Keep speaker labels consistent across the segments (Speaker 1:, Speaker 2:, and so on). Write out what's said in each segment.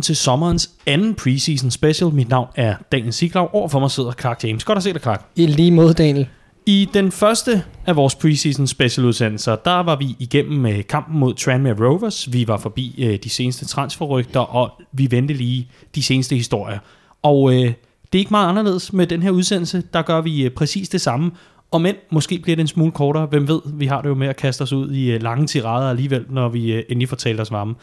Speaker 1: Velkommen til sommerens anden preseason special. Mit navn er Daniel Siglaug. Overfor mig sidder Clark James. Godt at se dig, Clark.
Speaker 2: I lige mod, Daniel.
Speaker 1: I den første af vores preseason special udsendelser, der var vi igennem med kampen mod Tranmere Rovers. Vi var forbi øh, de seneste transferrygter, og vi vendte lige de seneste historier. Og øh, det er ikke meget anderledes med den her udsendelse. Der gør vi øh, præcis det samme. Og men måske bliver det en smule kortere. Hvem ved, vi har det jo med at kaste os ud i øh, lange tirader alligevel, når vi endelig får talt os varme.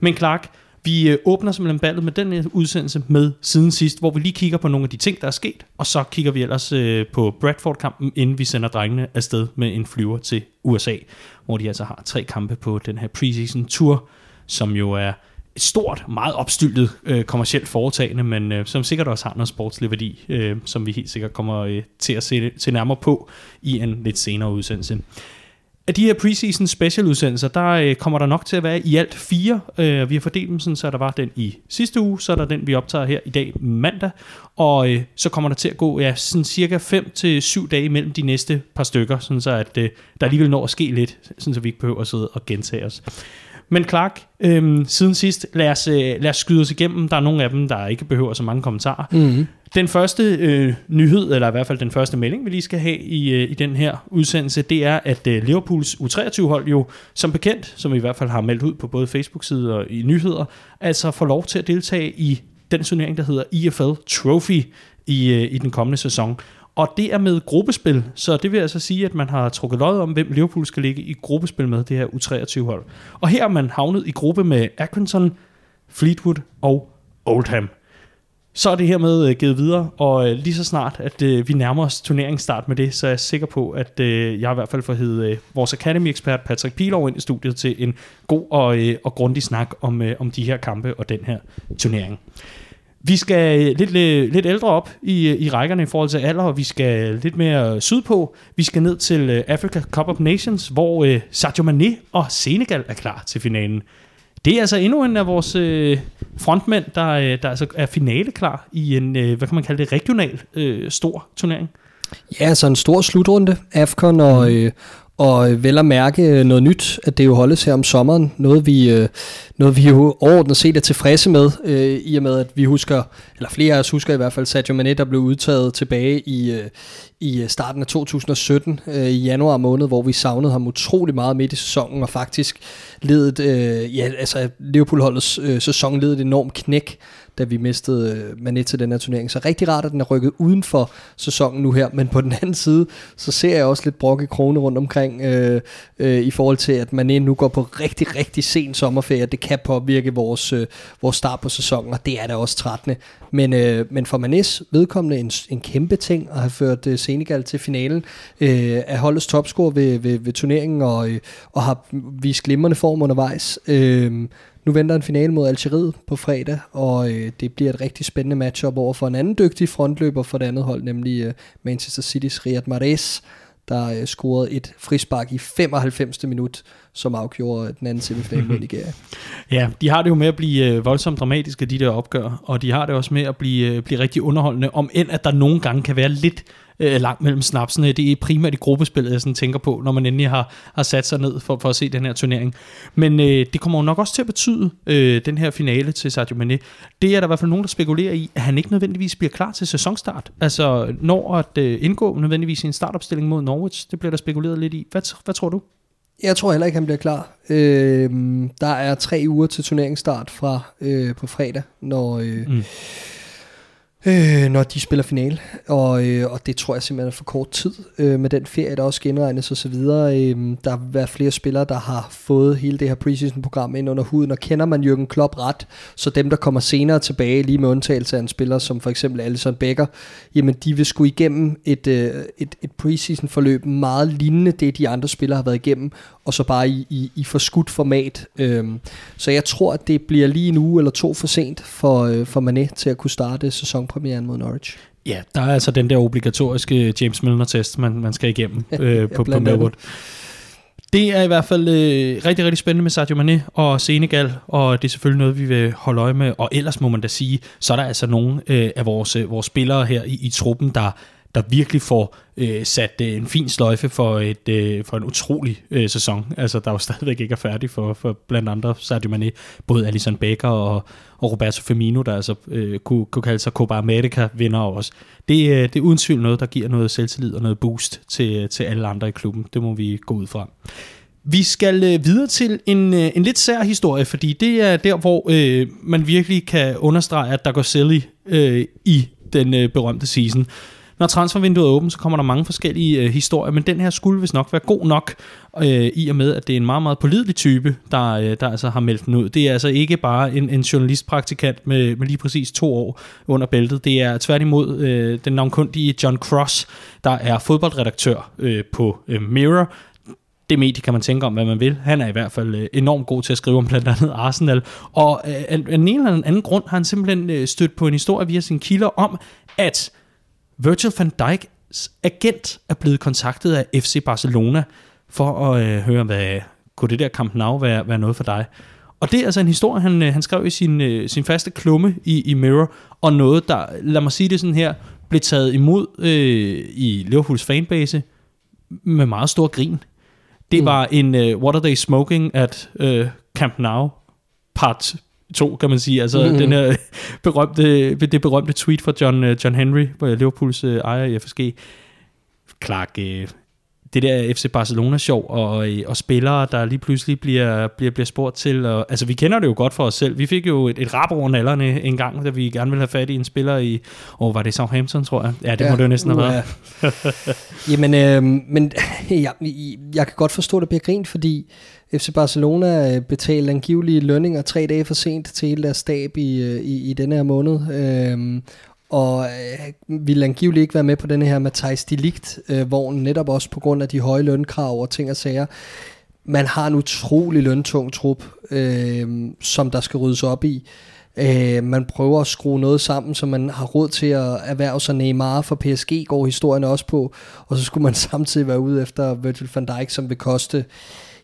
Speaker 1: Men Clark, vi øh, åbner simpelthen ballet med den her udsendelse med siden sidst, hvor vi lige kigger på nogle af de ting, der er sket, og så kigger vi ellers øh, på Bradford-kampen, inden vi sender drengene afsted med en flyver til USA, hvor de altså har tre kampe på den her preseason tour, som jo er et stort, meget opstyltet øh, kommercielt foretagende, men øh, som sikkert også har noget sportslig værdi, øh, som vi helt sikkert kommer øh, til at se, se nærmere på i en lidt senere udsendelse. Af de her preseason special udsendelser, der øh, kommer der nok til at være i alt fire. Øh, vi har fordelt dem sådan, så der var den i sidste uge, så er der den, vi optager her i dag mandag, og øh, så kommer der til at gå ja, sådan cirka 5 til syv dage mellem de næste par stykker, sådan så at øh, der alligevel når at ske lidt, sådan så vi ikke behøver at sidde og gentage os. Men Clark, øhm, siden sidst, lad os, øh, lad os skyde os igennem. Der er nogle af dem, der ikke behøver så mange kommentarer.
Speaker 2: Mm-hmm.
Speaker 1: Den første øh, nyhed, eller i hvert fald den første melding, vi lige skal have i, øh, i den her udsendelse, det er, at øh, Liverpools U23-hold jo, som bekendt, som vi i hvert fald har meldt ud på både Facebook-side og i nyheder, altså får lov til at deltage i den turnering, der hedder EFL Trophy i, øh, i den kommende sæson. Og det er med gruppespil, så det vil altså sige, at man har trukket lod om, hvem Liverpool skal ligge i gruppespil med, det her U23-hold. Og her er man havnet i gruppe med Atkinson, Fleetwood og Oldham. Så er det hermed med øh, givet videre, og øh, lige så snart, at øh, vi nærmer os turneringsstart med det, så er jeg sikker på, at jeg i hvert fald får hed vores Academy-ekspert Patrick Pilov ind i studiet til en god og, og grundig snak om, om de her kampe og den her turnering. Vi skal lidt, lidt, lidt ældre op i, i rækkerne i forhold til alder, og vi skal lidt mere sydpå. Vi skal ned til Africa Cup of Nations, hvor uh, Sadio Mane og Senegal er klar til finalen. Det er altså endnu en af vores øh, frontmænd, der, der altså er finale klar i en, øh, hvad kan man kalde det, regional øh, stor turnering.
Speaker 2: Ja, så en stor slutrunde, AFCON, og, øh, og vel at mærke øh, noget nyt, at det jo holdes her om sommeren. Noget vi, øh, noget vi jo overordnet set er tilfredse med, øh, i og med at vi husker, eller flere af os husker i hvert fald, Sergio Manet, der blev udtaget tilbage i, øh, i øh, starten af 2017, øh, i januar måned, hvor vi savnede ham utrolig meget midt i sæsonen, og faktisk ledet, øh, ja, altså Liverpool-holdets øh, sæson led et enormt knæk, da vi mistede Manet Mané til den her turnering. Så rigtig rart, at den er rykket uden for sæsonen nu her, men på den anden side, så ser jeg også lidt brok i krone rundt omkring, øh, øh, i forhold til, at Mané nu går på rigtig, rigtig sen sommerferie. Det kan påvirke vores, øh, vores start på sæsonen, og det er da også 13. Men, øh, men for Manets vedkommende en, en kæmpe ting at have ført øh, Senegal til finalen, øh, at holdets topscore ved, ved, ved turneringen, og, øh, og har vist glimrende form undervejs. Øh, nu venter en finale mod Algeriet på fredag, og øh, det bliver et rigtig spændende matchup over for en anden dygtig frontløber for det andet hold, nemlig øh, Manchester City's Riyad Mahrez, der øh, scorede et frispark i 95. minut, som afgjorde den anden semifinal mod Nigeria.
Speaker 1: Ja, de har det jo med at blive øh, voldsomt dramatiske, de der opgør, og de har det også med at blive, øh, blive rigtig underholdende, om end at der nogle gange kan være lidt øh, langt mellem snapsene. Det er primært i gruppespillet, jeg sådan tænker på, når man endelig har, har sat sig ned for, for at se den her turnering. Men øh, det kommer jo nok også til at betyde, øh, den her finale til Sadio Mane, det er der i hvert fald nogen, der spekulerer i, at han ikke nødvendigvis bliver klar til sæsonstart. Altså når at øh, indgå nødvendigvis i en startopstilling mod Norwich, det bliver der spekuleret lidt i. Hvad, hvad tror du?
Speaker 2: Jeg tror heller ikke, han bliver klar. Øh, der er tre uger til turneringsstart fra øh, på fredag, når... Øh, mm øh, når de spiller finale. Og, øh, og det tror jeg simpelthen er for kort tid øh, med den ferie, der også genregnes og så videre. Øh, der vil være flere spillere, der har fået hele det her preseason-program ind under huden, og kender man Jürgen Klopp ret, så dem, der kommer senere tilbage, lige med undtagelse af en spiller som for eksempel Alisson Becker, jamen de vil skulle igennem et, øh, et, et preseason-forløb meget lignende det, de andre spillere har været igennem, og så bare i, i, i forskudt format. Øh, så jeg tror, at det bliver lige en uge eller to for sent for, øh, for Mané til at kunne starte sæsonen premieren mod Norwich.
Speaker 1: Ja, der er altså den der obligatoriske James Milner-test, man, man skal igennem øh, på, på Melwood. Det er i hvert fald øh, rigtig, rigtig spændende med Sadio Mane og Senegal, og det er selvfølgelig noget, vi vil holde øje med. Og ellers må man da sige, så er der altså nogle øh, af vores, øh, vores spillere her i, i truppen, der, der virkelig får øh, sat øh, en fin sløjfe for, et, øh, for en utrolig øh, sæson. Altså, der jo stadigvæk ikke er færdig for, for blandt andre Sadio Mane, både Alisson Becker og, og Roberto Firmino, der altså øh, kunne, kunne kalde sig Copa America vinder også. Det, øh, det er uden tvivl noget, der giver noget selvtillid og noget boost til, øh, til alle andre i klubben. Det må vi gå ud fra. Vi skal øh, videre til en, øh, en lidt sær historie, fordi det er der, hvor øh, man virkelig kan understrege, at der går silly øh, i den øh, berømte season. Når transfervinduet er åbent, så kommer der mange forskellige øh, historier, men den her skulle vist nok være god nok, øh, i og med, at det er en meget, meget pålidelig type, der, øh, der altså har meldt den ud. Det er altså ikke bare en, en journalistpraktikant med, med lige præcis to år under bæltet. Det er tværtimod øh, den navnkundige John Cross, der er fodboldredaktør øh, på øh, Mirror, det medie kan man tænke om, hvad man vil. Han er i hvert fald øh, enormt god til at skrive om blandt andet Arsenal. Og øh, af en eller anden grund har han simpelthen øh, stødt på en historie via sin kilder om, at Virgil van Dijk's agent er blevet kontaktet af FC Barcelona for at øh, høre, hvad kunne det der Camp Nou være, være noget for dig? Og det er altså en historie, han, øh, han skrev i sin, øh, sin faste klumme i, i Mirror, og noget, der, lad mig sige det sådan her, blev taget imod øh, i Liverpools fanbase med meget stor grin. Det mm. var en uh, What Are They Smoking at uh, Camp Nou part 2, kan man sige. Altså mm. den her berømte, det berømte tweet fra John, uh, John Henry, Liverpools uh, ejer i FSG. Clark, uh, det der FC Barcelona-sjov, og, og spillere, der lige pludselig bliver, bliver, bliver spurgt til. Og, altså, vi kender det jo godt for os selv. Vi fik jo et, et rap over nallerne en gang, da vi gerne ville have fat i en spiller i, og var det Southampton, tror jeg? Ja, det ja, må det jo næsten have været.
Speaker 2: Ja. Jamen, øh, men ja, jeg kan godt forstå, at det bliver grint, fordi FC Barcelona betalte angivelige lønninger tre dage for sent til hele deres stab i, øh, i, i denne her måned. Øh, og øh, ville angiveligt ikke være med på den her Matthijs Delict øh, vogn netop også på grund af de høje lønkrav og ting og sager. Man har en utrolig løntung trup, øh, som der skal ryddes op i. Øh, man prøver at skrue noget sammen, så man har råd til at erhverve sig Neymar for PSG, går historien også på. Og så skulle man samtidig være ude efter Virgil van Dijk, som vil koste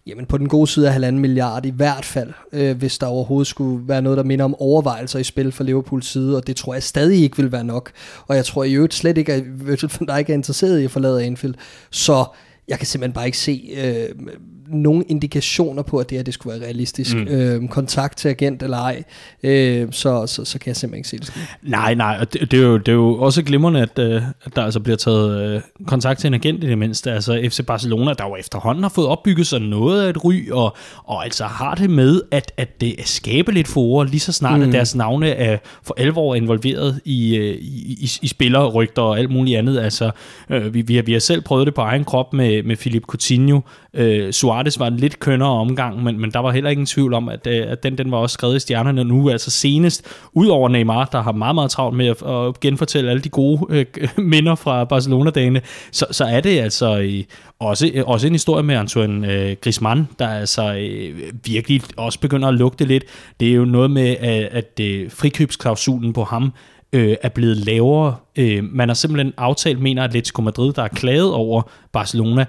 Speaker 2: Jamen på den gode side af halvanden milliard i hvert fald, øh, hvis der overhovedet skulle være noget, der minder om overvejelser i spil for Liverpools side, og det tror jeg stadig ikke vil være nok. Og jeg tror i øvrigt slet ikke, at Virgil van Dijk er interesseret i at forlade Anfield. Så jeg kan simpelthen bare ikke se øh, nogen indikationer på, at det her det skulle være realistisk. Mm. Øh, kontakt til agent eller ej, øh, så, så, så kan jeg simpelthen ikke se det ske.
Speaker 1: Nej, nej, og det, det, er, jo, det er jo også glimrende, at, øh, at der altså bliver taget øh, kontakt til en agent i det mindste. Altså FC Barcelona, der jo efterhånden har fået opbygget sig noget af et ry, og, og altså har det med, at, at det skabe lidt for lige så snart, mm. at deres navne er for alvor involveret i, øh, i, i, i spillerrygter og alt muligt andet. Altså, øh, vi, vi, har, vi har selv prøvet det på egen krop med, med Philip Coutinho, Øh, Suarez var en lidt kønnere omgang, men, men der var heller ingen tvivl om, at, øh, at den, den var også skrevet i stjernerne nu. Altså senest, ud over Neymar, der har meget, meget travlt med at, at genfortælle alle de gode øh, minder fra Barcelona-dagene, så, så er det altså i, også, øh, også en historie med Antoine øh, Griezmann, der altså øh, virkelig også begynder at lugte lidt. Det er jo noget med, at, at øh, frikøbsklausulen på ham øh, er blevet lavere. Øh, man har simpelthen aftalt, mener Atletico Madrid, der er klaget over Barcelona,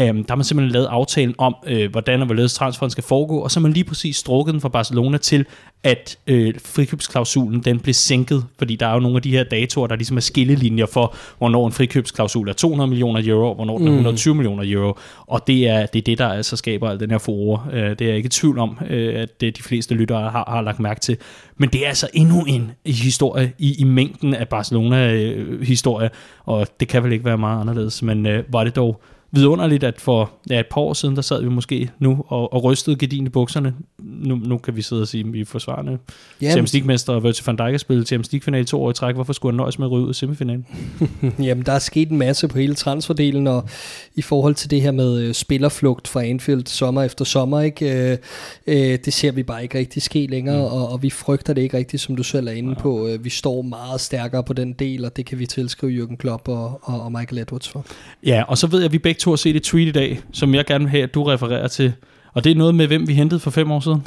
Speaker 1: Øhm, der har man simpelthen lavet aftalen om, øh, hvordan og hvorledes transferen skal foregå, og så har man lige præcis strukket den fra Barcelona til, at øh, frikøbsklausulen den blev sænket, fordi der er jo nogle af de her datoer, der ligesom er skillelinjer for, hvornår en frikøbsklausul er 200 millioner euro, og hvornår den er 120 mm. millioner euro, og det er, det er det, der altså skaber al den her forår. Øh, det er jeg ikke i tvivl om, øh, at det de fleste lyttere har, har lagt mærke til. Men det er altså endnu en historie i, i mængden af Barcelona-historie, og det kan vel ikke være meget anderledes, men øh, var det dog vidunderligt, at for ja, et par år siden, der sad vi måske nu og, og rystede gedin i bukserne. Nu, nu kan vi sidde og sige, at vi er forsvarende Champions League-mester og Virgil van Dijk har spillet Champions League-finale to år i træk. Hvorfor skulle han nøjes med at ryge ud af semifinalen?
Speaker 2: Jamen, der er sket en masse på hele transferdelen, og i forhold til det her med øh, spillerflugt fra Anfield sommer efter sommer, ikke? Øh, øh, det ser vi bare ikke rigtig ske længere, mm. og, og vi frygter det ikke rigtigt, som du selv er inde ja. på. Øh, vi står meget stærkere på den del, og det kan vi tilskrive Jürgen Klopp og, og, og Michael Edwards for.
Speaker 1: Ja, og så ved jeg, at vi begge to har set et tweet i dag, som jeg gerne vil have, at du refererer til. Og det er noget med, hvem vi hentede for fem år siden.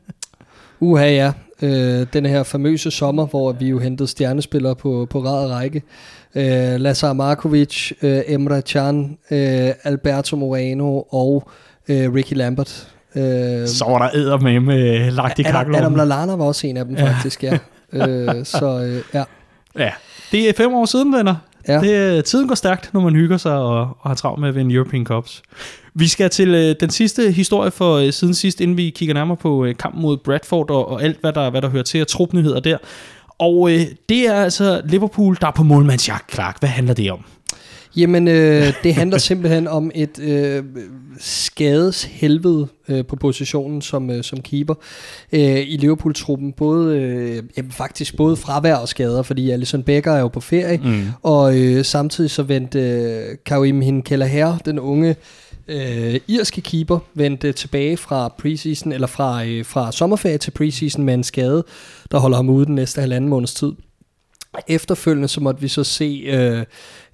Speaker 2: Uha ja, øh, den her famøse sommer, hvor vi jo hentede stjernespillere på, på rad og række. Øh, Lazar Markovic, øh, Emre Can, øh, Alberto Moreno og øh, Ricky Lambert.
Speaker 1: Øh, så var der æder med med lagt i
Speaker 2: Adam, Adam Lallana var også en af dem ja. faktisk, ja. øh, så øh, ja.
Speaker 1: Ja, det er fem år siden, venner. Ja. Det, øh, tiden går stærkt, når man hygger sig og, og har travlt med at vinde European Cups. Vi skal til øh, den sidste historie for øh, siden sidst, inden vi kigger nærmere på øh, kampen mod Bradford og, og alt, hvad der, hvad der hører til, og trupnyheder der. Og øh, det er altså Liverpool, der er på målmandsjagt, Clark. Hvad handler det om?
Speaker 2: Jamen, øh, det handler simpelthen om et øh, skadeshelvede øh, på positionen som, øh, som keeper øh, i Liverpool-truppen. Både, øh, jamen, faktisk både fravær og skader, fordi Alisson Becker er jo på ferie, mm. og øh, samtidig så vendte øh, Karim Hinkelaher, den unge øh, irske keeper, vendte tilbage fra preseason, eller fra, øh, fra sommerferie til preseason med en skade, der holder ham ude den næste halvanden måneds tid. Efterfølgende så måtte vi så se øh,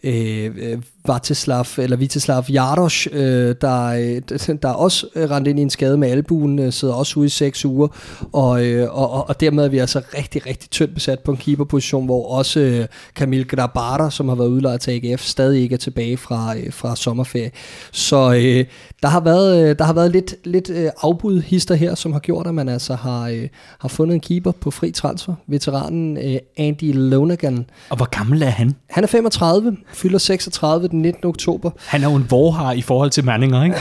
Speaker 2: øh, øh Vatislav, eller Vitislav Jardos, øh, der, øh, der er også rendt ind i en skade med albuen, øh, sidder også ude i seks uger, og, øh, og, og dermed er vi altså rigtig, rigtig tyndt besat på en keeperposition, hvor også øh, Kamil Grabara, som har været udlejet til AGF, stadig ikke er tilbage fra, øh, fra sommerferie. Så øh, der har været, øh, der har været lidt, lidt øh, afbudhister her, som har gjort, at man altså har, øh, har fundet en keeper på fri transfer. Veteranen øh, Andy Lonergan.
Speaker 1: Og hvor gammel er han?
Speaker 2: Han er 35, fylder 36 den 19. oktober.
Speaker 1: Han er jo en vorhar i forhold til Manninger, ikke?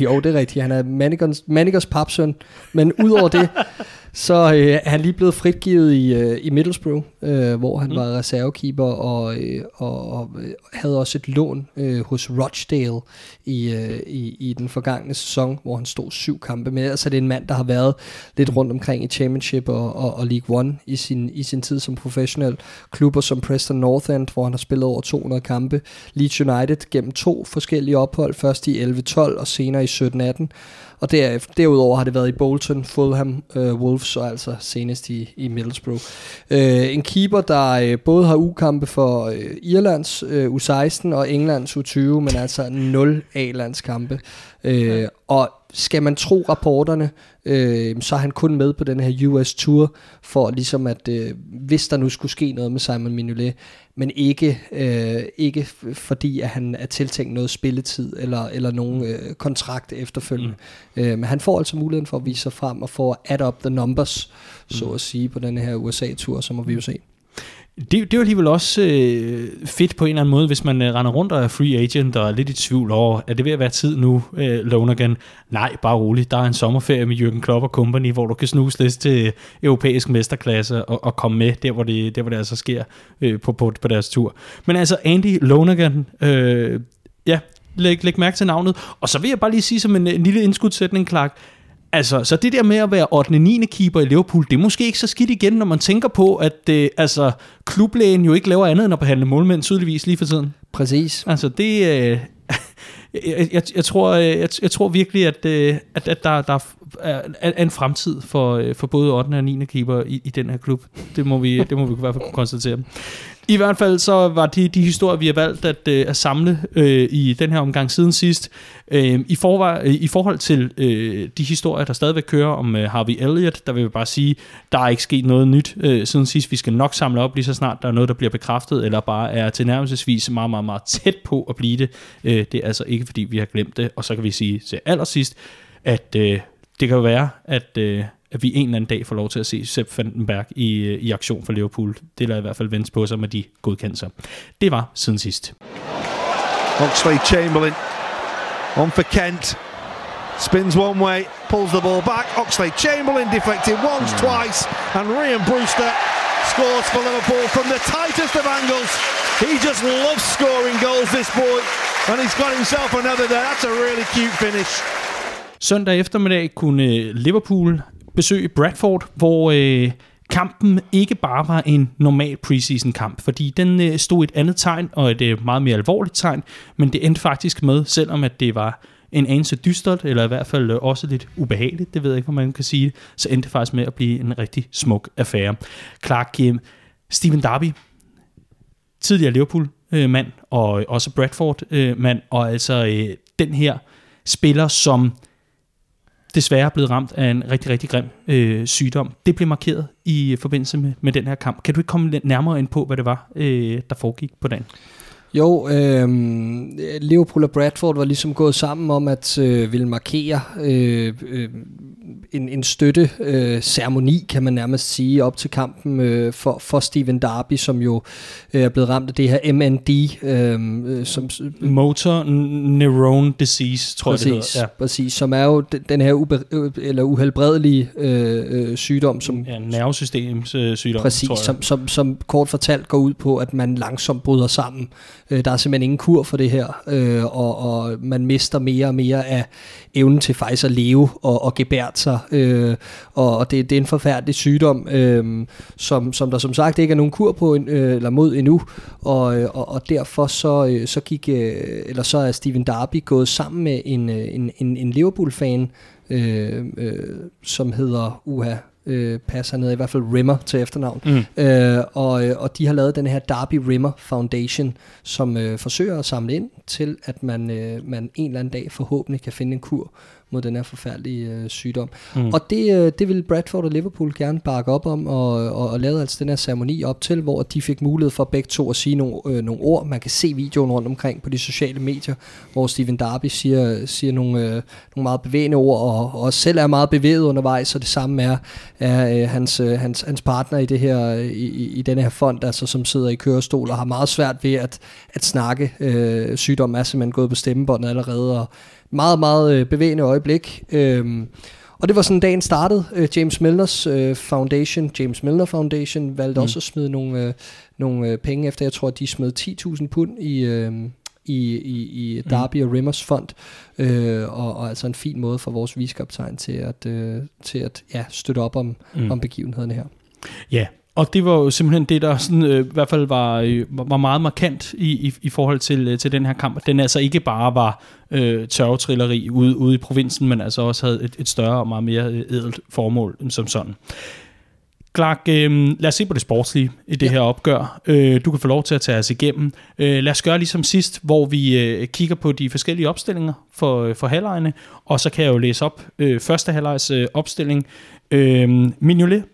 Speaker 2: jo, det er rigtigt. Han er Manningers, Manningers papsøn. Men udover det, så øh, er han lige blevet fritgivet i, øh, i Middlesbrough, øh, hvor han mm. var reservekeeper og, øh, og, og havde også et lån øh, hos Rochdale i, øh, i, i den forgangne sæson, hvor han stod syv kampe med. Altså det er en mand, der har været lidt rundt omkring i Championship og, og, og League One i sin, i sin tid som professionel. Klubber som Preston North End, hvor han har spillet over 200 kampe. Leeds United gennem to forskellige ophold, først i 11-12 og senere i 17-18 og der, derudover har det været i Bolton, Fulham, øh, Wolves og altså senest i, i Middlesbrough. Øh, en keeper, der øh, både har ukampe for øh, Irlands øh, U16 og Englands U20, men altså 0 A-landskampe. Øh, og skal man tro rapporterne, øh, så er han kun med på den her US Tour, for ligesom at, øh, hvis der nu skulle ske noget med Simon Mignolet, men ikke, øh, ikke fordi, at han er tiltænkt noget spilletid, eller, eller nogen øh, kontrakt efterfølgende. Mm. Øh, men han får altså muligheden for at vise sig frem, og få add up the numbers, mm. så at sige, på den her USA-tur, så må vi jo se.
Speaker 1: Det, det er jo alligevel også øh, fedt på en eller anden måde, hvis man øh, render rundt og er free agent og er lidt i tvivl over, er det ved at være tid nu, øh, Lonergan? Nej, bare roligt. Der er en sommerferie med Jürgen Klopp og company, hvor du kan snuse lidt til europæisk mesterklasse og, og komme med der, hvor det, der, hvor det altså sker øh, på, på, på deres tur. Men altså, Andy Lonergan, øh, ja, læg, læg mærke til navnet. Og så vil jeg bare lige sige som en, øh, en lille indskudsætning, Clark, Altså, så det der med at være 8. og 9. keeper i Liverpool, det er måske ikke så skidt igen, når man tænker på, at øh, altså, klublægen jo ikke laver andet end at behandle målmænd tydeligvis lige for tiden.
Speaker 2: Præcis.
Speaker 1: Altså, det... Øh, jeg, jeg, jeg, tror, øh, jeg, jeg tror virkelig, at, øh, at, at der, der er, er en fremtid for, øh, for både 8. og 9. keeper i, i den her klub. Det må vi, det må vi i hvert fald kunne konstatere. I hvert fald så var det de historier, vi har valgt at, øh, at samle øh, i den her omgang siden sidst. Øh, i, forvej, øh, I forhold til øh, de historier, der stadigvæk kører om øh, Harvey Elliott, der vil jeg bare sige, der er ikke sket noget nyt øh, siden sidst. Vi skal nok samle op lige så snart der er noget, der bliver bekræftet, eller bare er tilnærmelsesvis meget, meget, meget tæt på at blive det. Øh, det er altså ikke, fordi vi har glemt det. Og så kan vi sige til allersidst, at øh, det kan jo være, at... Øh, at vi en eller anden dag får lov til at se Sepp Vandenberg i, øh, i aktion for Liverpool. Det lader i hvert fald vente på sig med de godkendelser. Det var siden sidst. Oxley Chamberlain on for Kent. Spins one way, pulls the ball back. Oxley Chamberlain deflected once, mm. twice, and Ryan Brewster scores for Liverpool from the tightest of angles. He just loves scoring goals, this boy, and he's got himself another there. That's a really cute finish. Søndag eftermiddag kunne øh, Liverpool besøge Bradford, hvor øh, kampen ikke bare var en normal preseason kamp, fordi den øh, stod et andet tegn, og et øh, meget mere alvorligt tegn, men det endte faktisk med, selvom at det var en anelse dystert, eller i hvert fald øh, også lidt ubehageligt, det ved jeg ikke, hvor man kan sige, så endte det faktisk med at blive en rigtig smuk affære. Clark, Kim, Steven Darby, tidligere Liverpool-mand, og også Bradford-mand, og altså den her spiller, som desværre blevet ramt af en rigtig, rigtig grim øh, sygdom. Det blev markeret i øh, forbindelse med, med den her kamp. Kan du ikke komme lidt nærmere ind på, hvad det var, øh, der foregik på dagen?
Speaker 2: Jo, øh, Liverpool og Bradford var ligesom gået sammen om at øh, ville markere øh, øh, en, en støtte øh, ceremoni, kan man nærmest sige, op til kampen øh, for, for Steven Darby, som jo øh, er blevet ramt af det her MND. Øh,
Speaker 1: øh som, Motor Neurone Disease, tror
Speaker 2: præcis,
Speaker 1: jeg det
Speaker 2: hedder. Ja. Præcis, som er jo den her ube, eller uhelbredelige øh, øh, sygdom. Som,
Speaker 1: ja, nervesystems øh, sygdom,
Speaker 2: Præcis, som, som, som kort fortalt går ud på, at man langsomt bryder sammen Øh, der er simpelthen ingen kur for det her, øh, og, og man mister mere og mere af evnen til faktisk at leve og, og gebært sig. Øh, og og det, det er en forfærdelig sygdom, øh, som, som der som sagt ikke er nogen kur på øh, eller mod endnu, og, øh, og, og derfor så, øh, så gik øh, eller så er Steven Darby gået sammen med en, øh, en, en, en Liverpool-fan, øh, øh, som hedder Uha øh, passer ned, i hvert fald Rimmer til efternavn. Mm. Øh, og, øh, og de har lavet den her Darby Rimmer Foundation, som øh, forsøger at samle ind til, at man, øh, man en eller anden dag forhåbentlig kan finde en kur mod den her forfærdelige øh, sygdom. Mm. Og det, øh, det vil Bradford og Liverpool gerne bakke op om, og, og, og lavede altså den her ceremoni op til, hvor de fik mulighed for begge to at sige nogle, øh, nogle ord. Man kan se videoen rundt omkring på de sociale medier, hvor Steven Darby siger, siger nogle, øh, nogle meget bevægende ord, og, og selv er meget bevæget undervejs, og det samme er, er øh, hans, øh, hans, hans partner i, det her, i, i denne her fond, altså, som sidder i kørestol og har meget svært ved at, at snakke. Øh, sygdommen er simpelthen gået på stemmebåndet allerede, og meget, meget øh, bevægende øjeblik. Øhm, og det var sådan, dagen startede. Øh, James Milners øh, Foundation, James Milner Foundation, valgte mm. også at smide nogle, øh, nogle øh, penge efter. Jeg tror, de smed 10.000 pund i, øh, i, i, i mm. Darby mm. og Rimmers fond. Øh, og, og altså en fin måde for vores viskaptajn til at, øh, til at ja, støtte op om, mm. om begivenhederne her.
Speaker 1: Ja, og det var jo simpelthen det, der sådan, øh, i hvert fald var, øh, var meget markant i, i, i forhold til, øh, til den her kamp. Den altså ikke bare var øh, tørvetrilleri ude, ude i provinsen, men altså også havde et, et større og meget mere øh, edelt formål som sådan. Clark, øh, lad os se på det sportslige i det ja. her opgør. Øh, du kan få lov til at tage os igennem. Øh, lad os gøre ligesom sidst, hvor vi øh, kigger på de forskellige opstillinger for, øh, for halvlejene, og så kan jeg jo læse op øh, første halvlejs øh, opstilling. Øh, Mignolet,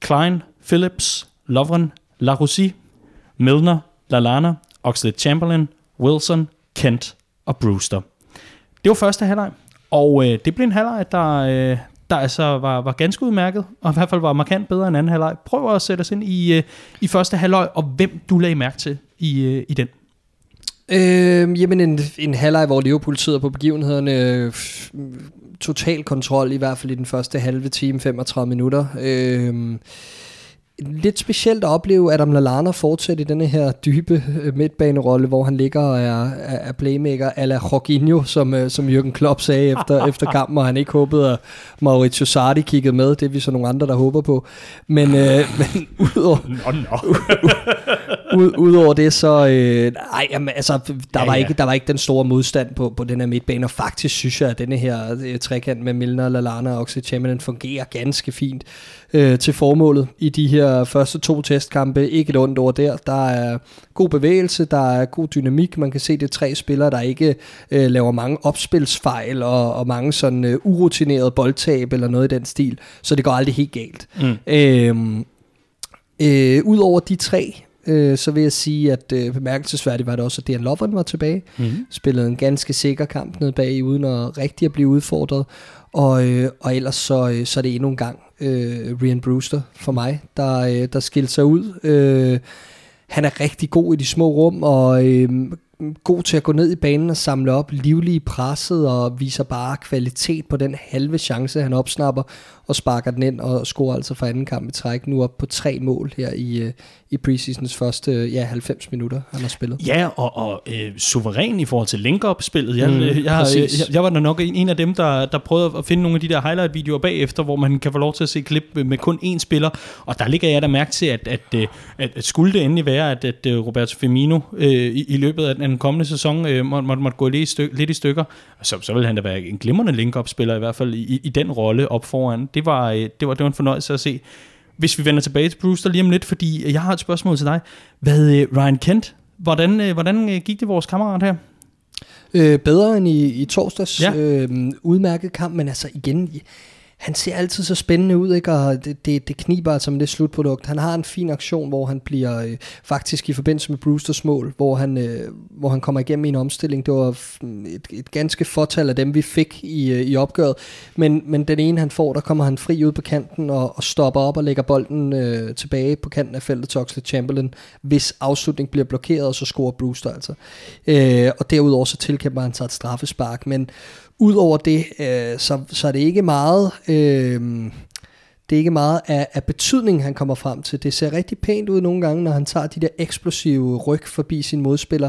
Speaker 1: Klein, Phillips, Lovren, Larossi, Milner, Lalana, Oxlade Chamberlain, Wilson, Kent og Brewster. Det var første halvleg, og øh, det blev en halvleg, der, øh, der altså var, var ganske udmærket, og i hvert fald var markant bedre end anden halvleg. Prøv at sætte os ind i, øh, i første halvleg, og hvem du lagde mærke til i, øh, i den.
Speaker 2: Øh, jamen en, en halvleg, hvor Liverpool sidder på begivenhederne, øh, total kontrol, i hvert fald i den første halve time, 35 minutter. Øh, lidt specielt at opleve Adam Lallana fortsætte i denne her dybe øh, midtbanerolle, hvor han ligger og er, er playmaker a la Jorginho, som, øh, som Jürgen Klopp sagde efter, efter kampen, og han ikke håbede, at Mauricio Sardi kiggede med. Det er vi så nogle andre, der håber på. Men, øh, men udover, no, no. ud, udover det, så... Øh, ej, jamen, altså, der, ja, var ja. Ikke, der var ikke den store modstand på, på den her midtbane, og faktisk synes jeg, at denne her øh, trekant med Milner, Lallana og Oxlade Chamberlain fungerer ganske fint øh, til formålet i de her første to testkampe. Ikke et ondt ord der. Der er god bevægelse, der er god dynamik. Man kan se, det er tre spillere, der ikke øh, laver mange opspilsfejl og, og mange sådan øh, urutinerede boldtab eller noget i den stil. Så det går aldrig helt galt. Mm. Øh, øh, Udover de tre, øh, så vil jeg sige, at øh, bemærkelsesværdigt var det også, at Dejan Lovren var tilbage. Mm-hmm. Spillede en ganske sikker kamp ned bag, uden at rigtig at blive udfordret. Og, øh, og ellers så, øh, så er det endnu en gang øh, Rian Brewster for mig, der, øh, der skilte sig ud. Øh, han er rigtig god i de små rum, og øh, god til at gå ned i banen og samle op, livlig presset og viser bare kvalitet på den halve chance, han opsnapper og sparker den ind og scorer altså for anden kamp i træk. Nu op på tre mål her i, øh, i preseasons første ja, 90 minutter, han har spillet.
Speaker 1: Ja, og, og øh, suveræn i forhold til link-up-spillet. Jeg, mm, jeg, jeg, jeg, jeg var da nok en af dem, der, der prøvede at finde nogle af de der highlight-videoer bagefter, hvor man kan få lov til at se klip med kun én spiller. Og der ligger jeg da mærke til, at, at, at, at, at skulle det endelig være, at, at Roberto Firmino øh, i, i løbet af den kommende sæson øh, måtte, må, måtte gå lidt i, styk, lidt i stykker, så, så vil han da være en glimrende link-up-spiller, i hvert fald i, i den rolle op foran. Det var, øh, det, var, det var en fornøjelse at se hvis vi vender tilbage til Brewster lige om lidt, fordi jeg har et spørgsmål til dig. Hvad, øh, Ryan Kent, hvordan, øh, hvordan øh, gik det vores kammerat her?
Speaker 2: Øh, bedre end i, i torsdags. Ja. Øh, udmærket kamp, men altså igen, han ser altid så spændende ud, ikke? og det, det, det kniber altså med det slutprodukt. Han har en fin aktion, hvor han bliver øh, faktisk i forbindelse med Brewsters mål, hvor han, øh, hvor han kommer igennem i en omstilling. Det var et, et ganske fortal af dem, vi fik i, øh, i opgøret. Men, men den ene, han får, der kommer han fri ud på kanten og, og stopper op og lægger bolden øh, tilbage på kanten af feltet til Oxley Chamberlain, hvis afslutning bliver blokeret, og så scorer Brewster altså. Øh, og derudover så tilkæmper han sig et straffespark, men Udover det, øh, så, så er det ikke meget... Øh, det er ikke meget af, af betydning, han kommer frem til. Det ser rigtig pænt ud nogle gange, når han tager de der eksplosive ryg forbi sin modspiller,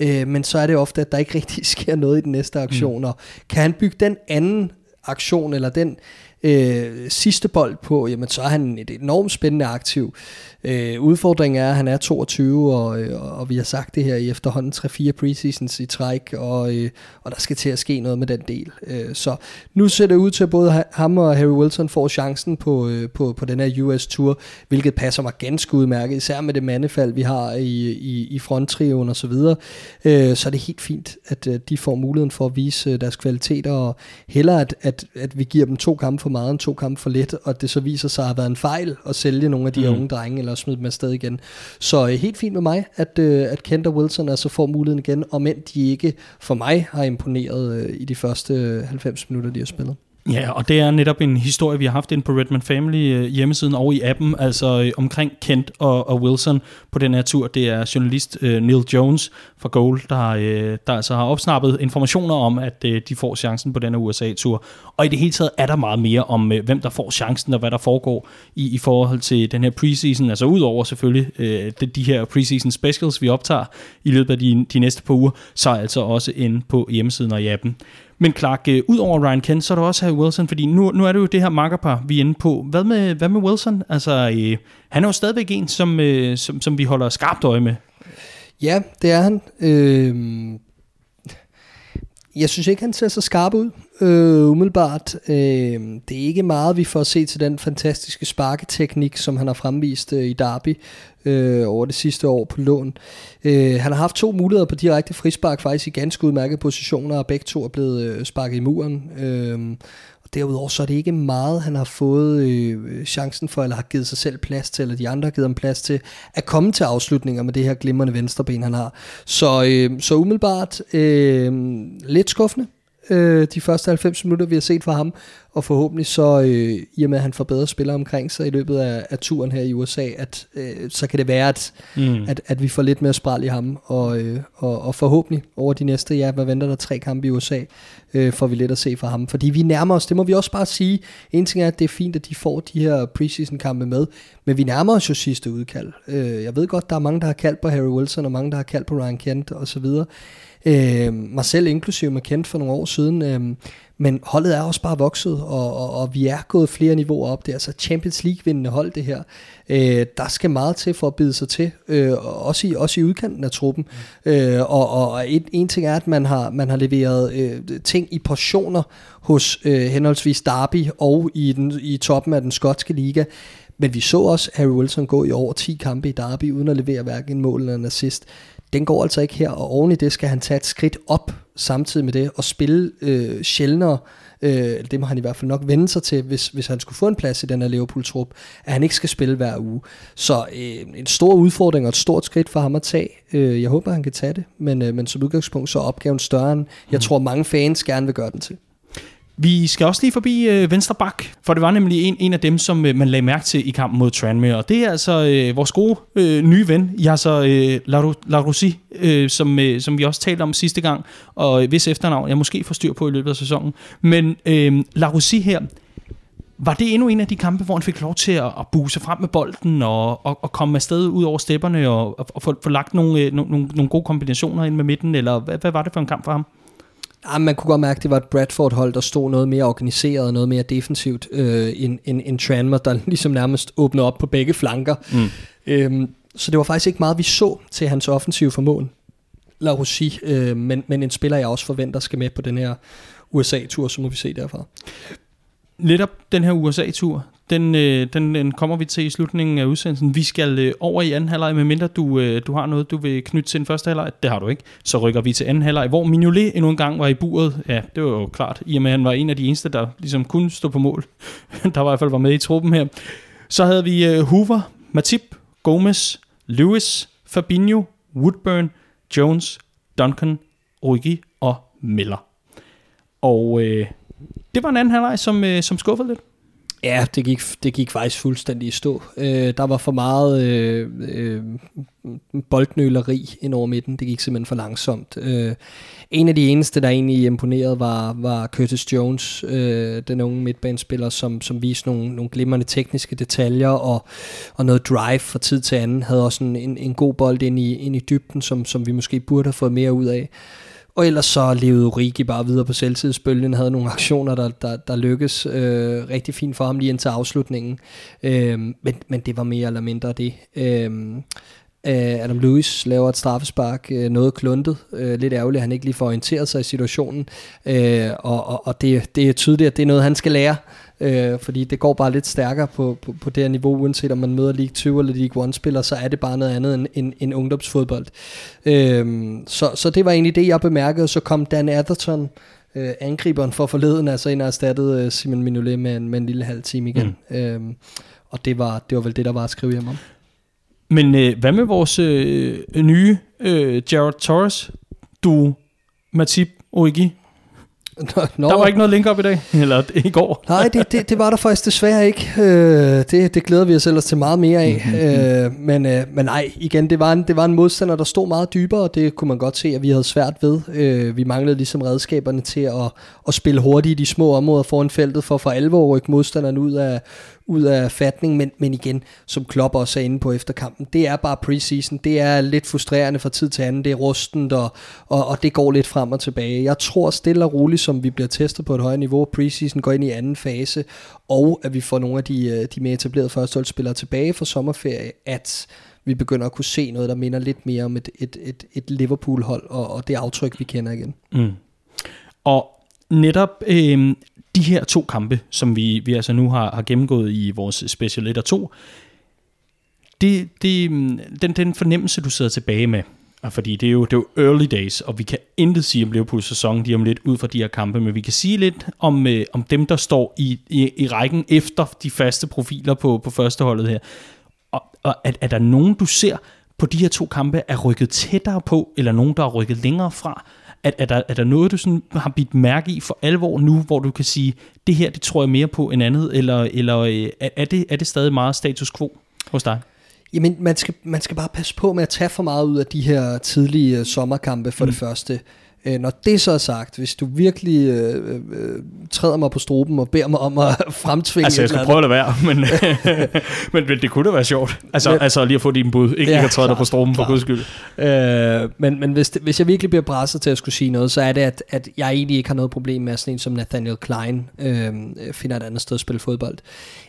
Speaker 2: øh, men så er det ofte, at der ikke rigtig sker noget i den næste aktion. Mm. Og kan han bygge den anden aktion, eller den øh, sidste bold på, jamen så er han et enormt spændende aktiv. Øh, udfordringen er, at han er 22, og, øh, og vi har sagt det her i efterhånden 3-4 preseasons i træk, og, øh, og der skal til at ske noget med den del. Øh, så nu ser det ud til, at både ham og Harry Wilson får chancen på, øh, på, på den her US Tour, hvilket passer mig ganske udmærket, især med det mandefald, vi har i, i, i fronttrioen og så videre. Øh, så er det helt fint, at øh, de får muligheden for at vise øh, deres kvaliteter, og hellere at, at, at vi giver dem to kampe for meget end to kampe for lidt, og det så viser sig at have været en fejl at sælge nogle af de mm. unge drenge, eller smide dem afsted igen. Så øh, helt fint med mig, at, øh, at Kent og Wilson altså får muligheden igen, om end de ikke for mig har imponeret øh, i de første 90 minutter, de har spillet.
Speaker 1: Ja, og det er netop en historie, vi har haft ind på Redman Family øh, hjemmesiden og i appen, altså øh, omkring Kent og, og Wilson på den her tur. Det er journalist øh, Neil Jones fra Goal, der, øh, der altså har opsnappet informationer om, at øh, de får chancen på den her USA-tur. Og i det hele taget er der meget mere om, øh, hvem der får chancen og hvad der foregår i, i forhold til den her preseason. Altså udover selvfølgelig øh, de, de her preseason specials, vi optager i løbet af de, de næste par uger, så altså også inde på hjemmesiden og i appen. Men Clark, øh, ud over Ryan Kent, så er der også Harry Wilson, fordi nu, nu er det jo det her makkerpar, vi er inde på. Hvad med, hvad med Wilson? Altså, øh, han er jo stadigvæk en, som, øh, som, som vi holder skarpt øje med.
Speaker 2: Ja, det er han. Øh, jeg synes ikke, han ser så skarp ud, øh, umiddelbart. Øh, det er ikke meget, vi får se til den fantastiske sparketeknik, som han har fremvist øh, i Derby øh, over det sidste år på lån. Øh, han har haft to muligheder på direkte frispark, faktisk i ganske udmærkede positioner, og begge to er blevet øh, sparket i muren. Øh, Derudover så er det ikke meget, han har fået øh, chancen for, eller har givet sig selv plads til, eller de andre har givet ham plads til, at komme til afslutninger med det her glimrende venstreben, han har. Så, øh, så umiddelbart øh, lidt skuffende, øh, de første 90 minutter, vi har set fra ham, og forhåbentlig så, øh, i og med at han får bedre spillere omkring sig i løbet af, af turen her i USA, at øh, så kan det være, at, mm. at, at vi får lidt mere spral i ham, og, øh, og, og forhåbentlig over de næste, ja, hvad venter der, tre kampe i USA, øh, får vi lidt at se fra ham. Fordi vi nærmer os, det må vi også bare sige, en ting er, at det er fint, at de får de her preseason kampe med, men vi nærmer os jo sidste udkald. Øh, jeg ved godt, der er mange, der har kaldt på Harry Wilson, og mange, der har kaldt på Ryan Kent, og så videre. Øh, mig selv inklusive med Kent for nogle år siden. Øh, men holdet er også bare vokset, og, og, og vi er gået flere niveauer op. Det er altså Champions League-vindende hold, det her. Øh, der skal meget til for at bide sig til, øh, også, i, også i udkanten af truppen. Mm. Øh, og og et, en ting er, at man har, man har leveret øh, ting i portioner hos øh, henholdsvis Derby og i, den, i toppen af den skotske liga. Men vi så også Harry Wilson gå i over 10 kampe i Derby, uden at levere hverken en mål eller en assist den går altså ikke her, og oven i det skal han tage et skridt op samtidig med det, og spille øh, sjældnere, øh, det må han i hvert fald nok vende sig til, hvis, hvis han skulle få en plads i den her Liverpool-trup, at han ikke skal spille hver uge. Så øh, en stor udfordring og et stort skridt for ham at tage. Øh, jeg håber, han kan tage det, men, øh, men som udgangspunkt så er opgaven større end jeg mm. tror, mange fans gerne vil gøre den til.
Speaker 1: Vi skal også lige forbi øh, venstre bak, for det var nemlig en, en af dem, som øh, man lagde mærke til i kampen mod Tranmere, og det er altså øh, vores gode øh, nye ven, Yasser øh, Laroussi, øh, som, øh, som vi også talte om sidste gang, og hvis efternavn jeg måske får styr på i løbet af sæsonen. Men øh, Laroussi her, var det endnu en af de kampe, hvor han fik lov til at, at buse frem med bolden og, og, og komme afsted ud over stepperne og, og, og få, få lagt nogle, øh, nogle, nogle gode kombinationer ind med midten, eller hvad, hvad var det for en kamp for ham?
Speaker 2: Ja, man kunne godt mærke, at det var et Bradford-hold, der stod noget mere organiseret og noget mere defensivt, øh, end, end, end Tranmer, der ligesom nærmest åbnede op på begge flanker. Mm. Øhm, så det var faktisk ikke meget, vi så til hans offensive formåen. La Rossi, øh, men, men en spiller, jeg også forventer skal med på den her USA-tur, så må vi se derfra.
Speaker 1: Netop den her USA-tur, den, øh, den, den kommer vi til i slutningen af udsendelsen. Vi skal øh, over i anden halvleg, medmindre du, øh, du har noget, du vil knytte til den første halvleg. Det har du ikke. Så rykker vi til anden halvleg, hvor Mignolet endnu en gang var i buret. Ja, det var jo klart, i og med at han var en af de eneste, der ligesom kunne stå på mål. der var i hvert fald var med i truppen her. Så havde vi øh, Hoover, Matip, Gomez, Lewis, Fabinho, Woodburn, Jones, Duncan, Origi og Miller. Og øh, det var en anden halvleg, som, øh, som skuffede lidt.
Speaker 2: Ja, det gik, det gik faktisk fuldstændig i stå. Øh, der var for meget øh, øh, boldnøleri ind over midten. Det gik simpelthen for langsomt. Øh, en af de eneste, der egentlig imponerede, var, var Curtis Jones, øh, den unge midtbanespiller, som, som viste nogle, nogle glimrende tekniske detaljer og, og noget drive fra tid til anden. Havde også en, en, en god bold ind i, ind i dybden, som, som vi måske burde have fået mere ud af. Og ellers så levede Origi bare videre på selvtidsbølgen, havde nogle aktioner, der, der, der lykkes øh, rigtig fint for ham lige indtil afslutningen. Øh, men, men det var mere eller mindre det. Øhm, øh, Adam Lewis laver et straffespark, øh, noget kluntet, øh, lidt ærgerligt, at han ikke lige får orienteret sig i situationen, øh, og, og, og det, det er tydeligt, at det er noget, han skal lære, øh, fordi det går bare lidt stærkere på, på, på det her niveau, uanset om man møder League 2 eller League 1 spiller, så er det bare noget andet end, end, end ungdomsfodbold. Øh, så, så det var egentlig det, jeg bemærkede, så kom Dan Atherton, øh, angriberen for forleden, altså ind og erstattede øh, Simon Mignolet med en, med en lille halv time igen. Mm. Øh, og det var, det var vel det, der var at skrive hjem om.
Speaker 1: Men øh, hvad med vores øh, nye øh, Jared Torres, du Matip Origi? Nå. Der var ikke noget link op i dag, eller i går.
Speaker 2: Nej, det, det, det var der faktisk desværre ikke. Øh, det, det glæder vi os ellers til meget mere af. Mm-hmm. Øh, men, øh, men nej, igen, det var, en, det var en modstander, der stod meget dybere, og det kunne man godt se, at vi havde svært ved. Øh, vi manglede ligesom redskaberne til at, at spille hurtigt i de små områder foran feltet, for for alvor at rykke modstanderen ud af, ud af fatning, men, men igen, som Klopp også er inde på efter kampen, det er bare preseason, det er lidt frustrerende fra tid til anden, det er rustent, og, og, og det går lidt frem og tilbage. Jeg tror stille og roligt, som vi bliver testet på et højere niveau, preseason går ind i anden fase, og at vi får nogle af de, øh, de mere etablerede førsteholdsspillere tilbage fra sommerferie, at vi begynder at kunne se noget, der minder lidt mere om et, et, et, et Liverpool-hold, og, og det aftryk, vi kender igen. Mm.
Speaker 1: Og netop øh, de her to kampe, som vi, vi altså nu har, har gennemgået i vores Special 1 og 2, det, det, øhm, den, den fornemmelse, du sidder tilbage med, fordi det er, jo, det er jo early days, og vi kan intet sige om Liverpools sæson lige om lidt ud fra de her kampe, men vi kan sige lidt om, øh, om dem, der står i, i, i rækken efter de faste profiler på, på førsteholdet her. Og, og er, er der nogen, du ser på de her to kampe, er rykket tættere på, eller nogen, der er rykket længere fra? Er, er, der, er der noget, du sådan har bidt mærke i for alvor nu, hvor du kan sige, det her, det tror jeg mere på end andet, eller, eller øh, er, er, det, er det stadig meget status quo hos dig?
Speaker 2: Jamen, man skal, man skal bare passe på med at tage for meget ud af de her tidlige øh, sommerkampe for mm. det første. Øh, når det så er sagt, hvis du virkelig øh, øh, træder mig på struben og beder mig om at fremtvinge...
Speaker 1: Altså, jeg skal prøve at være, men, men, men det kunne da være sjovt. Altså, men, altså lige at få din bud, ikke, ja, ikke at træde dig på struben klar. for guds skyld.
Speaker 2: Øh, men men hvis, det, hvis jeg virkelig bliver presset til at skulle sige noget, så er det, at, at jeg egentlig ikke har noget problem med, at sådan en som Nathaniel Klein øh, finder et andet sted at spille fodbold.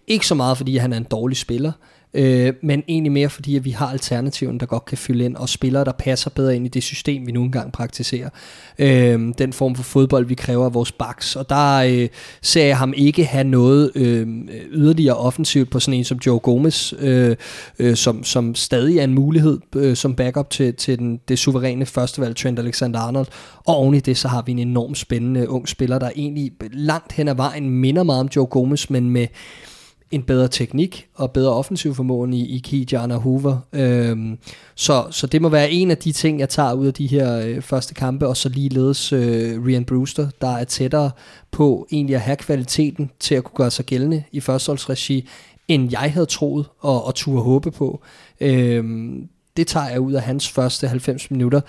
Speaker 2: Ikke så meget, fordi han er en dårlig spiller, øh, men egentlig mere fordi, at vi har alternativen, der godt kan fylde ind, og spillere, der passer bedre ind i det system, vi nu engang praktiserer. Øh, den form for fodbold, vi kræver af vores backs, og der øh, ser jeg ham ikke have noget øh, yderligere offensivt på sådan en som Joe Gomez, øh, øh, som, som stadig er en mulighed øh, som backup til, til den, det suveræne førstevalg Trent Alexander-Arnold, og oven i det, så har vi en enormt spændende ung spiller, der egentlig langt hen ad vejen minder meget om Joe Gomez, men med en bedre teknik og bedre offensiv formåen i, i Kijana Hoover. Øhm, så, så det må være en af de ting, jeg tager ud af de her øh, første kampe, og så ligeledes øh, Rian Brewster, der er tættere på egentlig at have kvaliteten til at kunne gøre sig gældende i førsteholdsregi, end jeg havde troet og, og turde håbe på. Øhm, det tager jeg ud af hans første 90 minutter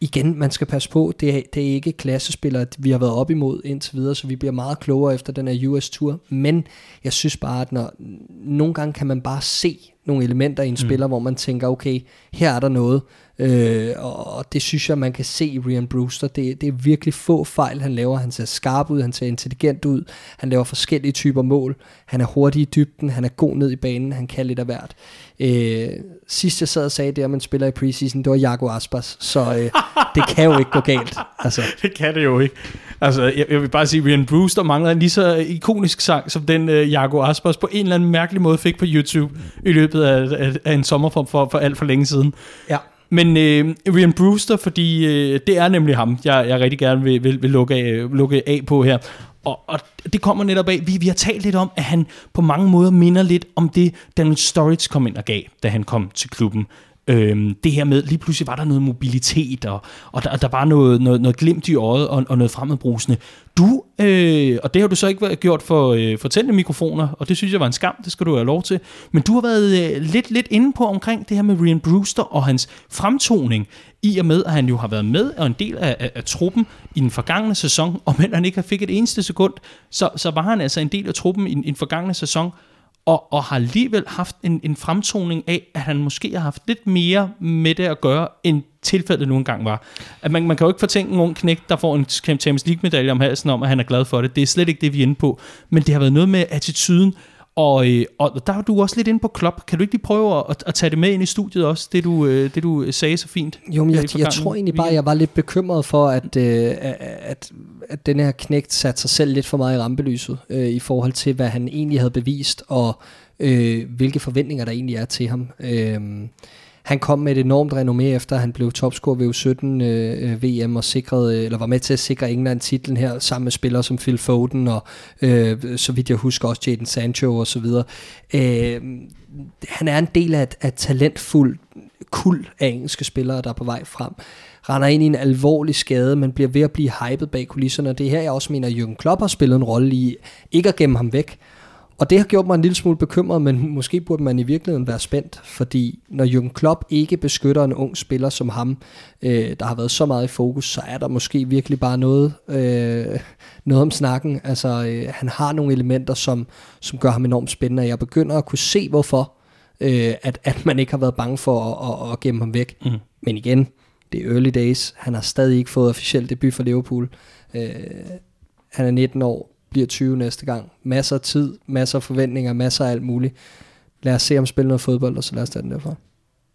Speaker 2: igen, man skal passe på, det er, det er ikke klassespillere, vi har været op imod indtil videre, så vi bliver meget klogere efter den her US-tur, men jeg synes bare, at når, nogle gange kan man bare se nogle elementer i en mm. spiller, hvor man tænker, okay, her er der noget, øh, og det synes jeg, man kan se i Rian Brewster, det, det er virkelig få fejl, han laver, han ser skarp ud, han ser intelligent ud, han laver forskellige typer mål, han er hurtig i dybden, han er god ned i banen, han kan lidt af hvert. Øh, sidst jeg sad og sagde det, at man spiller i preseason, det var Jago Aspas, så øh, det kan jo ikke gå galt. Altså.
Speaker 1: Det kan det jo ikke. Altså, jeg, jeg vil bare sige, at Ryan Brewster mangler en lige så ikonisk sang, som den uh, Jago Aspas på en eller anden mærkelig måde fik på YouTube i løbet af, af, af en sommer for, for, for alt for længe siden.
Speaker 2: Ja.
Speaker 1: Men øh, Ryan Brewster, fordi øh, det er nemlig ham, jeg, jeg rigtig gerne vil, vil, vil lukke, af, lukke af på her. Og, og det kommer netop af, vi, vi har talt lidt om, at han på mange måder minder lidt om det, Daniel Sturridge kom ind og gav, da han kom til klubben. Øhm, det her med, lige pludselig var der noget mobilitet, og, og der, der var noget, noget, noget glimt i øjet, og, og noget fremmedbrusende. Du, øh, og det har du så ikke gjort for, øh, for mikrofoner, og det synes jeg var en skam, det skal du have lov til. Men du har været øh, lidt, lidt inde på omkring det her med Rian Brewster og hans fremtoning, i og med, at han jo har været med og en del af, af, af truppen i den forgangne sæson, og men han ikke har fik et eneste sekund, så, så var han altså en del af truppen i, i den forgangne sæson, og, og har alligevel haft en, en fremtoning af, at han måske har haft lidt mere med det at gøre, end tilfældet nu engang var. At man, man kan jo ikke fortænke en ung knæk, der får en Champions League-medalje om halsen om, at han er glad for det. Det er slet ikke det, vi er inde på. Men det har været noget med attituden, og, øh, og der er du også lidt inde på Klopp. Kan du ikke lige prøve at, at tage det med ind i studiet også, det du, øh, det du sagde så fint?
Speaker 2: Jo, men jeg, jeg tror egentlig bare, at jeg var lidt bekymret for, at, øh, at, at den her knægt satte sig selv lidt for meget i rampelyset, øh, i forhold til, hvad han egentlig havde bevist, og øh, hvilke forventninger der egentlig er til ham. Øh, han kom med et enormt renommé efter han blev topscorer ved 17 øh, øh VM og sikrede, øh, eller var med til at sikre England titlen her sammen med spillere som Phil Foden og øh, så vidt jeg husker også Jadon Sancho og så videre. Øh, han er en del af et, af et talentfuld kul af engelske spillere, der er på vej frem render ind i en alvorlig skade, men bliver ved at blive hypet bag kulisserne. Det er her, jeg også mener, at Jürgen Klopp har spillet en rolle i ikke at gemme ham væk, og det har gjort mig en lille smule bekymret, men måske burde man i virkeligheden være spændt, fordi når Jürgen Klopp ikke beskytter en ung spiller som ham, øh, der har været så meget i fokus, så er der måske virkelig bare noget, øh, noget om snakken. Altså, øh, han har nogle elementer, som, som gør ham enormt spændende, og jeg begynder at kunne se, hvorfor øh, at, at man ikke har været bange for at, at, at gemme ham væk. Mm. Men igen, det er early days. Han har stadig ikke fået officielt debut for Liverpool. Øh, han er 19 år bliver 20 næste gang. Masser af tid, masser af forventninger, masser af alt muligt. Lad os se om spille noget fodbold, og så lad os tage den derfra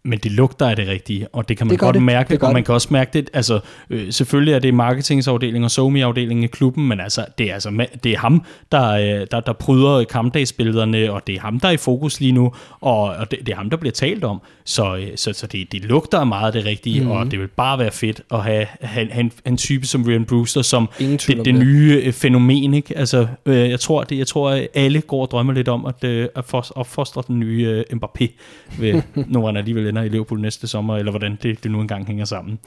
Speaker 1: men det lugter af det rigtige, og det kan man det godt det. mærke, det og man det. kan også mærke det, altså øh, selvfølgelig er det marketingsafdelingen og somi-afdelingen i klubben, men altså det er, altså, det er ham, der, øh, der, der pryder kampdagsbillederne, og det er ham, der er i fokus lige nu, og, og det, det er ham, der bliver talt om, så, øh, så, så det, det lugter af meget af det rigtige, mm. og det vil bare være fedt at have, have, have en, en type som Ryan Brewster, som det, det, det nye øh, fænomen, ikke? Altså, øh, jeg tror, det, jeg tror, at alle går og drømmer lidt om at, øh, at opfostre den nye øh, Mbappé, ved, når han alligevel ender i Liverpool næste sommer, eller hvordan det, det nu engang hænger sammen.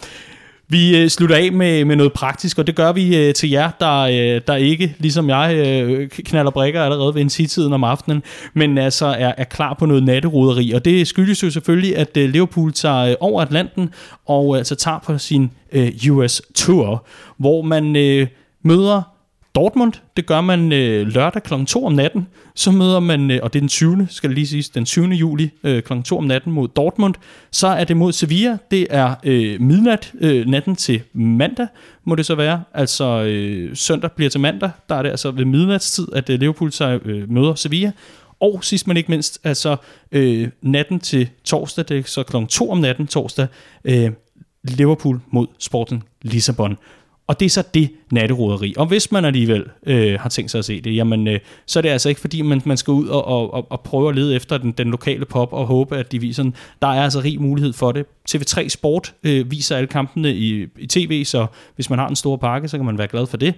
Speaker 1: Vi øh, slutter af med, med noget praktisk, og det gør vi øh, til jer, der, øh, der ikke, ligesom jeg, øh, knaller brækker allerede ved en tiden om aftenen, men altså er, er klar på noget natteroderi. Og det skyldes jo selvfølgelig, at øh, Liverpool tager øh, over Atlanten og øh, altså tager på sin øh, US Tour, hvor man øh, møder Dortmund, det gør man øh, lørdag kl. 2 om natten. Så møder man, øh, og det er den 20. skal lige sige, den 20. juli øh, kl. 2 om natten mod Dortmund. Så er det mod Sevilla. Det er øh, midnat, øh, natten til mandag, må det så være. Altså øh, søndag bliver til mandag. Der er det altså ved midnatstid, at øh, Liverpool så øh, møder Sevilla. Og sidst men ikke mindst, altså øh, natten til torsdag, det er så kl. 2 om natten torsdag, øh, Liverpool mod Sporting Lissabon. Og det er så det natteroderi. Og hvis man alligevel øh, har tænkt sig at se det, jamen, øh, så er det altså ikke fordi, man, man skal ud og, og, og og prøve at lede efter den, den lokale pop og håbe, at de viser den. Der er altså rig mulighed for det. TV3 Sport øh, viser alle kampene i, i tv, så hvis man har en stor pakke, så kan man være glad for det.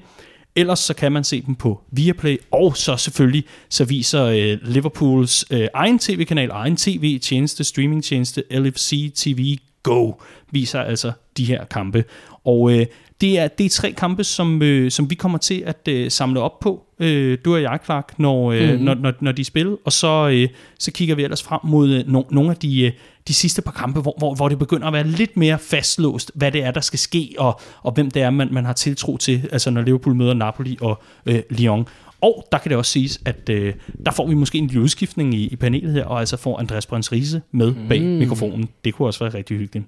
Speaker 1: Ellers så kan man se dem på Viaplay, og så selvfølgelig så viser øh, Liverpools øh, egen tv-kanal, egen tv-tjeneste, streaming-tjeneste, LFC TV Go, viser altså de her kampe. Og øh, det er, det er tre kampe, som, øh, som vi kommer til at øh, samle op på, øh, du og jeg, Clark, når, øh, mm-hmm. når, når, når de spiller. Og så, øh, så kigger vi ellers frem mod øh, no, nogle af de, øh, de sidste par kampe, hvor, hvor, hvor det begynder at være lidt mere fastlåst, hvad det er, der skal ske, og, og hvem det er, man, man har tiltro til, altså når Liverpool møder Napoli og øh, Lyon. Og der kan det også siges, at øh, der får vi måske en lille udskiftning i, i panelet her, og altså får Andreas Brøns Riese med bag mm. mikrofonen. Det kunne også være rigtig hyggeligt.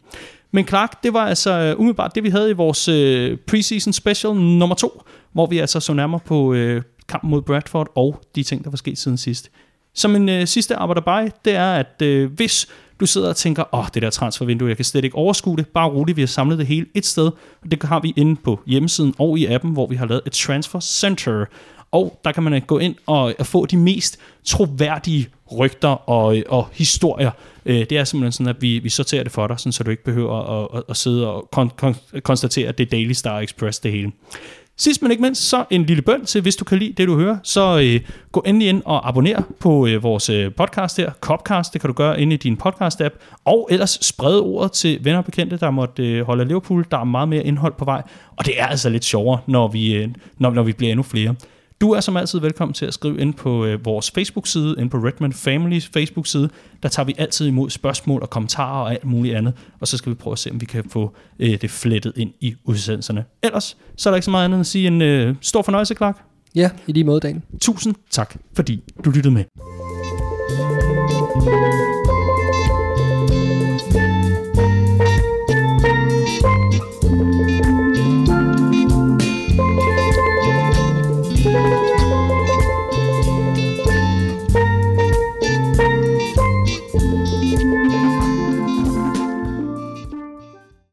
Speaker 1: Men Clark, det var altså uh, umiddelbart det, vi havde i vores uh, preseason special nummer to, hvor vi altså så nærmere på uh, kampen mod Bradford og de ting, der var sket siden sidst. Som en uh, sidste arbejder det er, at uh, hvis du sidder og tænker, åh, oh, det der transfervindue, jeg kan slet ikke overskue det. Bare roligt, vi har samlet det hele et sted. Og det har vi inde på hjemmesiden og i appen, hvor vi har lavet et Transfer Center. Og der kan man gå ind og få de mest troværdige rygter og, og historier. Øh, det er simpelthen sådan, at vi, vi sorterer det for dig, sådan, så du ikke behøver at, at, at sidde og kon, kon, konstatere, at det er Daily Star Express det hele. Sidst men ikke mindst, så en lille bøn til, hvis du kan lide det, du hører, så øh, gå endelig ind og abonner på øh, vores øh, podcast her, Copcast, det kan du gøre inde i din podcast-app, og ellers spred ordet til venner og bekendte, der måtte øh, holde Liverpool, der er meget mere indhold på vej, og det er altså lidt sjovere, når vi, øh, når, når vi bliver endnu flere. Du er som altid velkommen til at skrive ind på øh, vores Facebook-side, ind på Redman Families Facebook-side. Der tager vi altid imod spørgsmål og kommentarer og alt muligt andet. Og så skal vi prøve at se, om vi kan få øh, det flettet ind i udsendelserne. Ellers så er der ikke så meget andet end at sige en øh, stor fornøjelse, Clark.
Speaker 2: Ja, i lige måde, Dan.
Speaker 1: Tusind tak, fordi du lyttede med. thank you